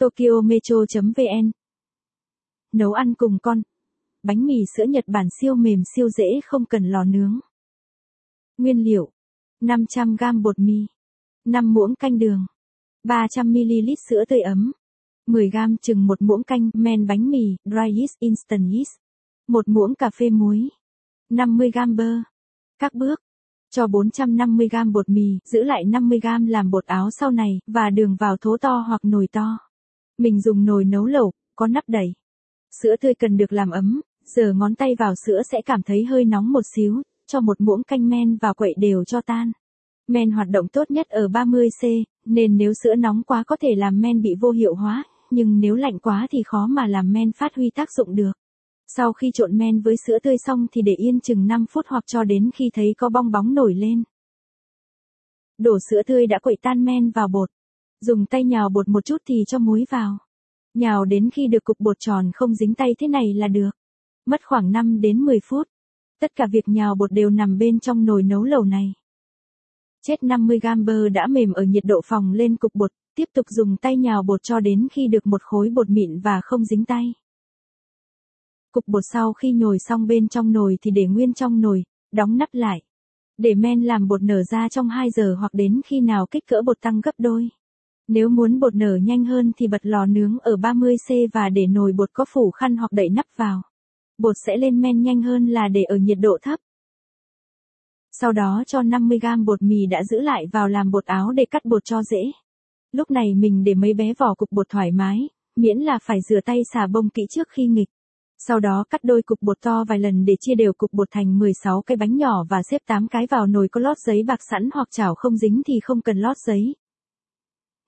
tokyometro.vn Nấu ăn cùng con. Bánh mì sữa Nhật Bản siêu mềm siêu dễ không cần lò nướng. Nguyên liệu. 500g bột mì. 5 muỗng canh đường. 300ml sữa tươi ấm. 10g chừng một muỗng canh men bánh mì, dry yeast instant yeast. một muỗng cà phê muối. 50g bơ. Các bước. Cho 450g bột mì, giữ lại 50g làm bột áo sau này, và đường vào thố to hoặc nồi to. Mình dùng nồi nấu lẩu, có nắp đẩy. Sữa tươi cần được làm ấm, giờ ngón tay vào sữa sẽ cảm thấy hơi nóng một xíu, cho một muỗng canh men vào quậy đều cho tan. Men hoạt động tốt nhất ở 30C, nên nếu sữa nóng quá có thể làm men bị vô hiệu hóa, nhưng nếu lạnh quá thì khó mà làm men phát huy tác dụng được. Sau khi trộn men với sữa tươi xong thì để yên chừng 5 phút hoặc cho đến khi thấy có bong bóng nổi lên. Đổ sữa tươi đã quậy tan men vào bột. Dùng tay nhào bột một chút thì cho muối vào. Nhào đến khi được cục bột tròn không dính tay thế này là được. Mất khoảng 5 đến 10 phút. Tất cả việc nhào bột đều nằm bên trong nồi nấu lẩu này. Chết 50g bơ đã mềm ở nhiệt độ phòng lên cục bột, tiếp tục dùng tay nhào bột cho đến khi được một khối bột mịn và không dính tay. Cục bột sau khi nhồi xong bên trong nồi thì để nguyên trong nồi, đóng nắp lại. Để men làm bột nở ra trong 2 giờ hoặc đến khi nào kích cỡ bột tăng gấp đôi. Nếu muốn bột nở nhanh hơn thì bật lò nướng ở 30C và để nồi bột có phủ khăn hoặc đậy nắp vào. Bột sẽ lên men nhanh hơn là để ở nhiệt độ thấp. Sau đó cho 50g bột mì đã giữ lại vào làm bột áo để cắt bột cho dễ. Lúc này mình để mấy bé vỏ cục bột thoải mái, miễn là phải rửa tay xà bông kỹ trước khi nghịch. Sau đó cắt đôi cục bột to vài lần để chia đều cục bột thành 16 cái bánh nhỏ và xếp 8 cái vào nồi có lót giấy bạc sẵn hoặc chảo không dính thì không cần lót giấy.